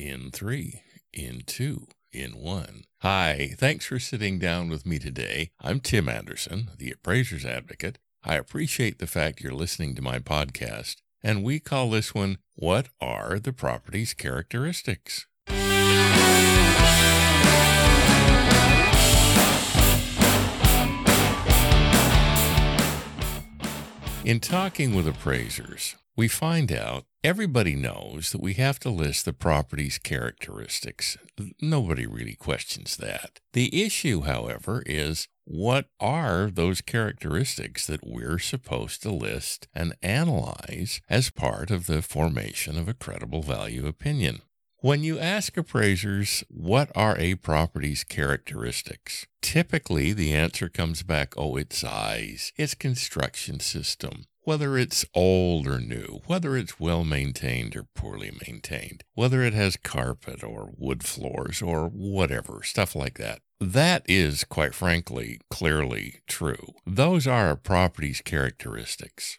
in three, in two, in one. Hi, thanks for sitting down with me today. I'm Tim Anderson, the appraiser's advocate. I appreciate the fact you're listening to my podcast, and we call this one What Are the Property's Characteristics? In talking with appraisers, we find out everybody knows that we have to list the property's characteristics. Nobody really questions that. The issue, however, is what are those characteristics that we're supposed to list and analyze as part of the formation of a credible value opinion? When you ask appraisers what are a property's characteristics, typically the answer comes back, oh, its size, its construction system, whether it's old or new, whether it's well maintained or poorly maintained, whether it has carpet or wood floors or whatever, stuff like that. That is, quite frankly, clearly true. Those are a property's characteristics.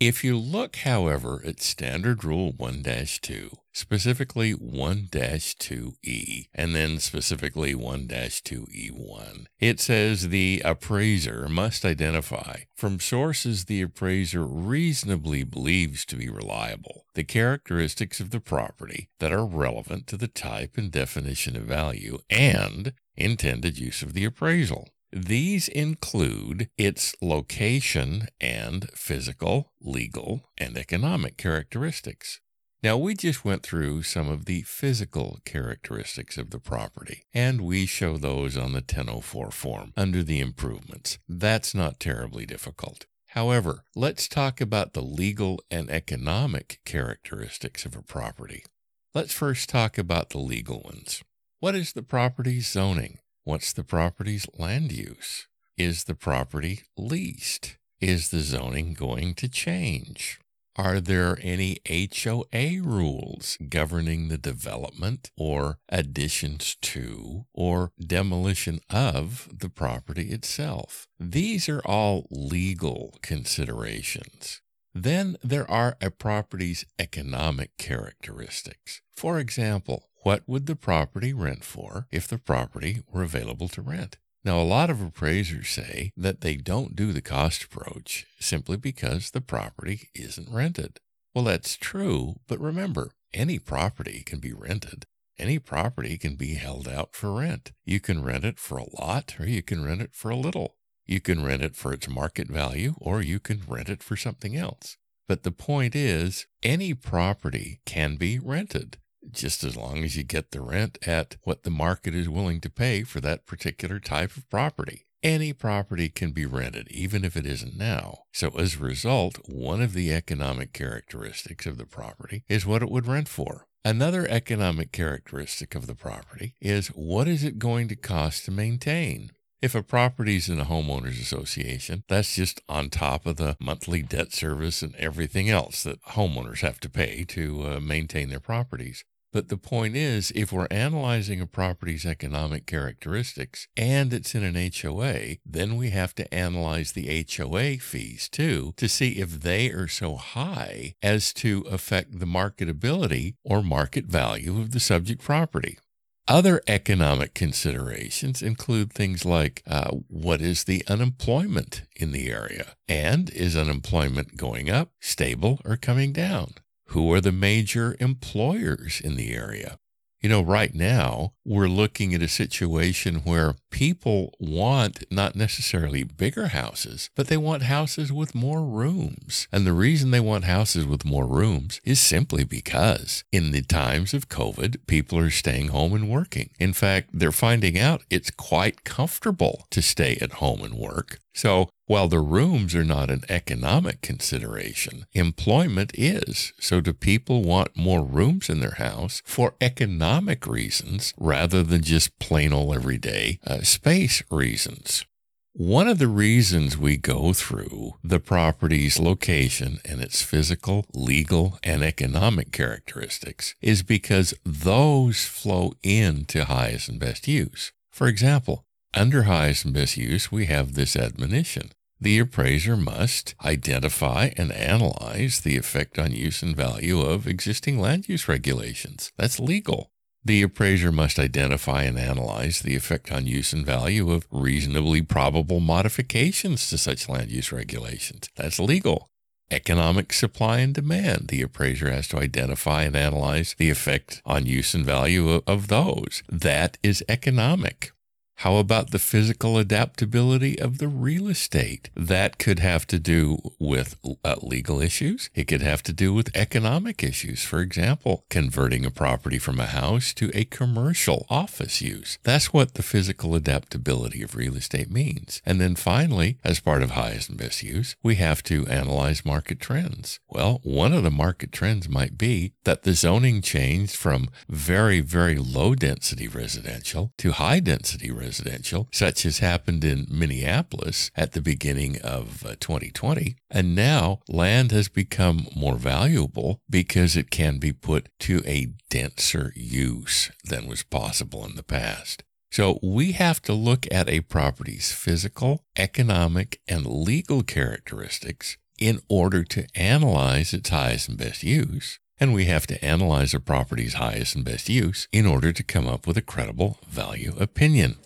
If you look, however, at Standard Rule 1 2, specifically 1 2E, and then specifically 1 2E1, it says the appraiser must identify from sources the appraiser reasonably believes to be reliable the characteristics of the property that are relevant to the type and definition of value and intended use of the appraisal. These include its location and physical, legal, and economic characteristics. Now, we just went through some of the physical characteristics of the property, and we show those on the 1004 form under the improvements. That's not terribly difficult. However, let's talk about the legal and economic characteristics of a property. Let's first talk about the legal ones. What is the property's zoning? What's the property's land use? Is the property leased? Is the zoning going to change? Are there any HOA rules governing the development or additions to or demolition of the property itself? These are all legal considerations. Then there are a property's economic characteristics. For example, what would the property rent for if the property were available to rent? Now, a lot of appraisers say that they don't do the cost approach simply because the property isn't rented. Well, that's true, but remember, any property can be rented. Any property can be held out for rent. You can rent it for a lot or you can rent it for a little. You can rent it for its market value or you can rent it for something else. But the point is, any property can be rented just as long as you get the rent at what the market is willing to pay for that particular type of property. Any property can be rented, even if it isn't now. So, as a result, one of the economic characteristics of the property is what it would rent for. Another economic characteristic of the property is what is it going to cost to maintain? If a property is in a homeowners association, that's just on top of the monthly debt service and everything else that homeowners have to pay to uh, maintain their properties. But the point is, if we're analyzing a property's economic characteristics and it's in an HOA, then we have to analyze the HOA fees too to see if they are so high as to affect the marketability or market value of the subject property. Other economic considerations include things like uh, what is the unemployment in the area? And is unemployment going up, stable, or coming down? Who are the major employers in the area? You know, right now, we're looking at a situation where people want not necessarily bigger houses, but they want houses with more rooms. And the reason they want houses with more rooms is simply because in the times of COVID, people are staying home and working. In fact, they're finding out it's quite comfortable to stay at home and work. So while the rooms are not an economic consideration, employment is. So do people want more rooms in their house for economic reasons rather than just plain old everyday uh, space reasons? One of the reasons we go through the property's location and its physical, legal, and economic characteristics is because those flow into highest and best use. For example, under highest and best use, we have this admonition the appraiser must identify and analyze the effect on use and value of existing land use regulations. That's legal. The appraiser must identify and analyze the effect on use and value of reasonably probable modifications to such land use regulations. That's legal. Economic supply and demand. The appraiser has to identify and analyze the effect on use and value of, those. That is economic. How about the physical adaptability of the real estate? That could have to do with uh, legal issues. It could have to do with economic issues. For example, converting a property from a house to a commercial office use. That's what the physical adaptability of real estate means. And then finally, as part of highest and best use, we have to analyze market trends. Well, one of the market trends might be that the zoning changed from very, very low density residential to high density residential residential, such as happened in Minneapolis at the beginning of uh, 2020. And now land has become more valuable because it can be put to a denser use than was possible in the past. So we have to look at a property's physical, economic, and legal characteristics in order to analyze its highest and best use. And we have to analyze a property's highest and best use in order to come up with a credible value opinion.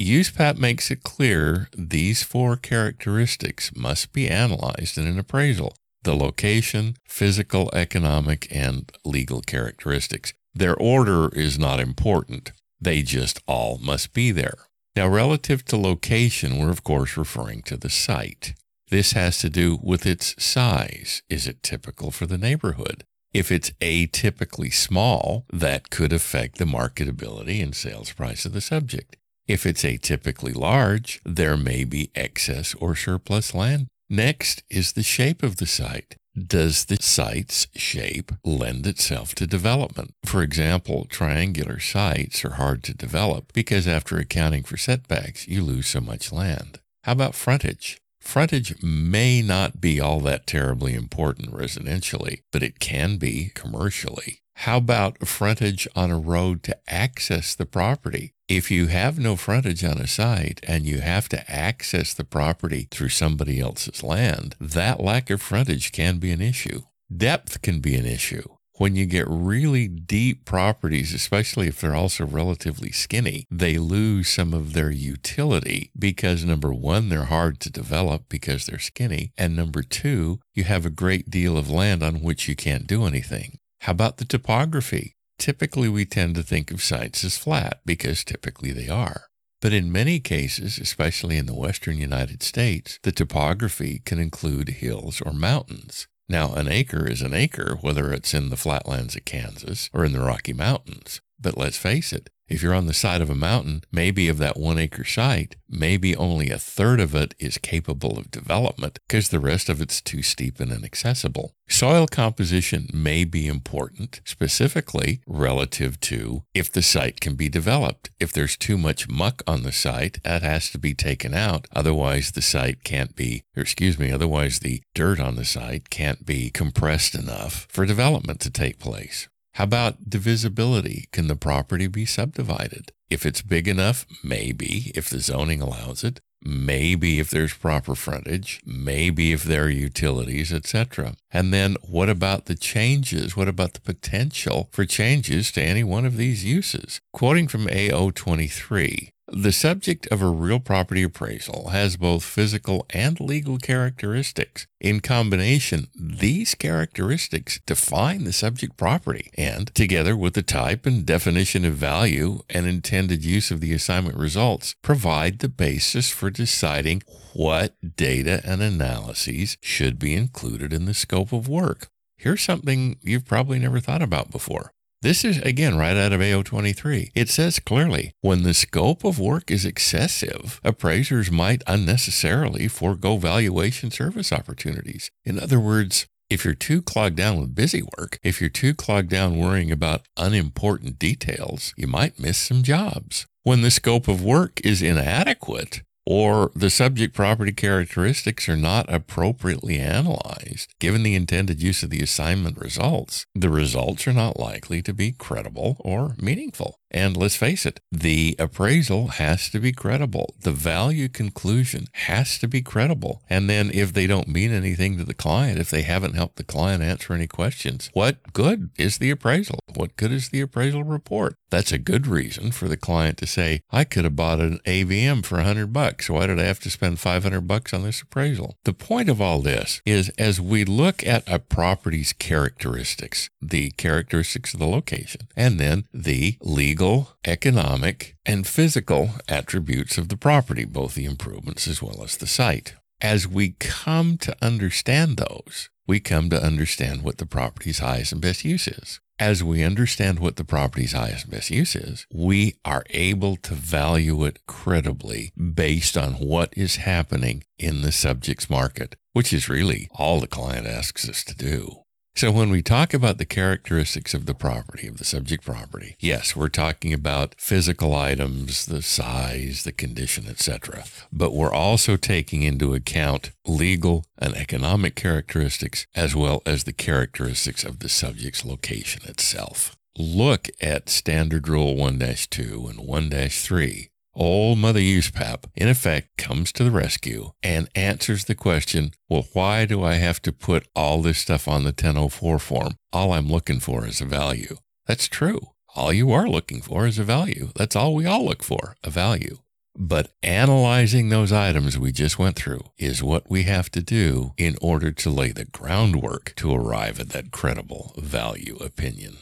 USPAP makes it clear these four characteristics must be analyzed in an appraisal the location, physical, economic, and legal characteristics. Their order is not important, they just all must be there. Now, relative to location, we're of course referring to the site. This has to do with its size. Is it typical for the neighborhood? If it's atypically small, that could affect the marketability and sales price of the subject. If it's atypically large, there may be excess or surplus land. Next is the shape of the site. Does the site's shape lend itself to development? For example, triangular sites are hard to develop because after accounting for setbacks, you lose so much land. How about frontage? Frontage may not be all that terribly important residentially, but it can be commercially. How about frontage on a road to access the property? If you have no frontage on a site and you have to access the property through somebody else's land, that lack of frontage can be an issue. Depth can be an issue. When you get really deep properties, especially if they're also relatively skinny, they lose some of their utility because number one, they're hard to develop because they're skinny. And number two, you have a great deal of land on which you can't do anything. How about the topography? Typically, we tend to think of sites as flat because typically they are. But in many cases, especially in the western United States, the topography can include hills or mountains. Now, an acre is an acre, whether it's in the flatlands of Kansas or in the Rocky Mountains. But let's face it, if you're on the side of a mountain, maybe of that one acre site, maybe only a third of it is capable of development because the rest of it's too steep and inaccessible. Soil composition may be important, specifically relative to if the site can be developed. If there's too much muck on the site, that has to be taken out. Otherwise, the site can't be, or excuse me, otherwise, the dirt on the site can't be compressed enough for development to take place. How about divisibility? Can the property be subdivided? If it's big enough, maybe, if the zoning allows it, maybe if there's proper frontage, maybe if there are utilities, etc. And then what about the changes? What about the potential for changes to any one of these uses? Quoting from AO23, the subject of a real property appraisal has both physical and legal characteristics. In combination, these characteristics define the subject property and, together with the type and definition of value and intended use of the assignment results, provide the basis for deciding what data and analyses should be included in the scope of work. Here's something you've probably never thought about before. This is again right out of AO23. It says clearly when the scope of work is excessive, appraisers might unnecessarily forego valuation service opportunities. In other words, if you're too clogged down with busy work, if you're too clogged down worrying about unimportant details, you might miss some jobs. When the scope of work is inadequate, or the subject property characteristics are not appropriately analyzed given the intended use of the assignment results, the results are not likely to be credible or meaningful. And let's face it, the appraisal has to be credible. The value conclusion has to be credible. And then if they don't mean anything to the client, if they haven't helped the client answer any questions, what good is the appraisal? What good is the appraisal report? That's a good reason for the client to say, I could have bought an AVM for 100 bucks. Why did I have to spend 500 bucks on this appraisal? The point of all this is as we look at a property's characteristics, the characteristics of the location, and then the legal, economic, and physical attributes of the property, both the improvements as well as the site. As we come to understand those, we come to understand what the property's highest and best use is as we understand what the property's highest and best use is, we are able to value it credibly based on what is happening in the subject's market, which is really all the client asks us to do. So when we talk about the characteristics of the property, of the subject property, yes, we're talking about physical items, the size, the condition, etc. But we're also taking into account legal and economic characteristics as well as the characteristics of the subject's location itself. Look at Standard Rule 1-2 and 1-3 Old Mother USPAP, in effect, comes to the rescue and answers the question well, why do I have to put all this stuff on the 1004 form? All I'm looking for is a value. That's true. All you are looking for is a value. That's all we all look for a value. But analyzing those items we just went through is what we have to do in order to lay the groundwork to arrive at that credible value opinion.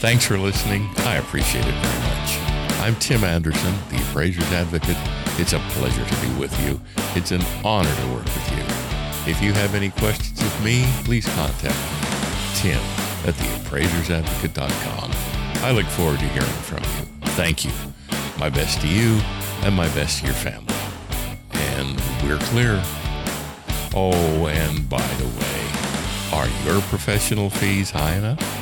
Thanks for listening. I appreciate it very much. I'm Tim Anderson, the Appraiser's Advocate. It's a pleasure to be with you. It's an honor to work with you. If you have any questions of me, please contact me, Tim at theappraisersadvocate.com. I look forward to hearing from you. Thank you. My best to you and my best to your family. And we're clear. Oh, and by the way, are your professional fees high enough?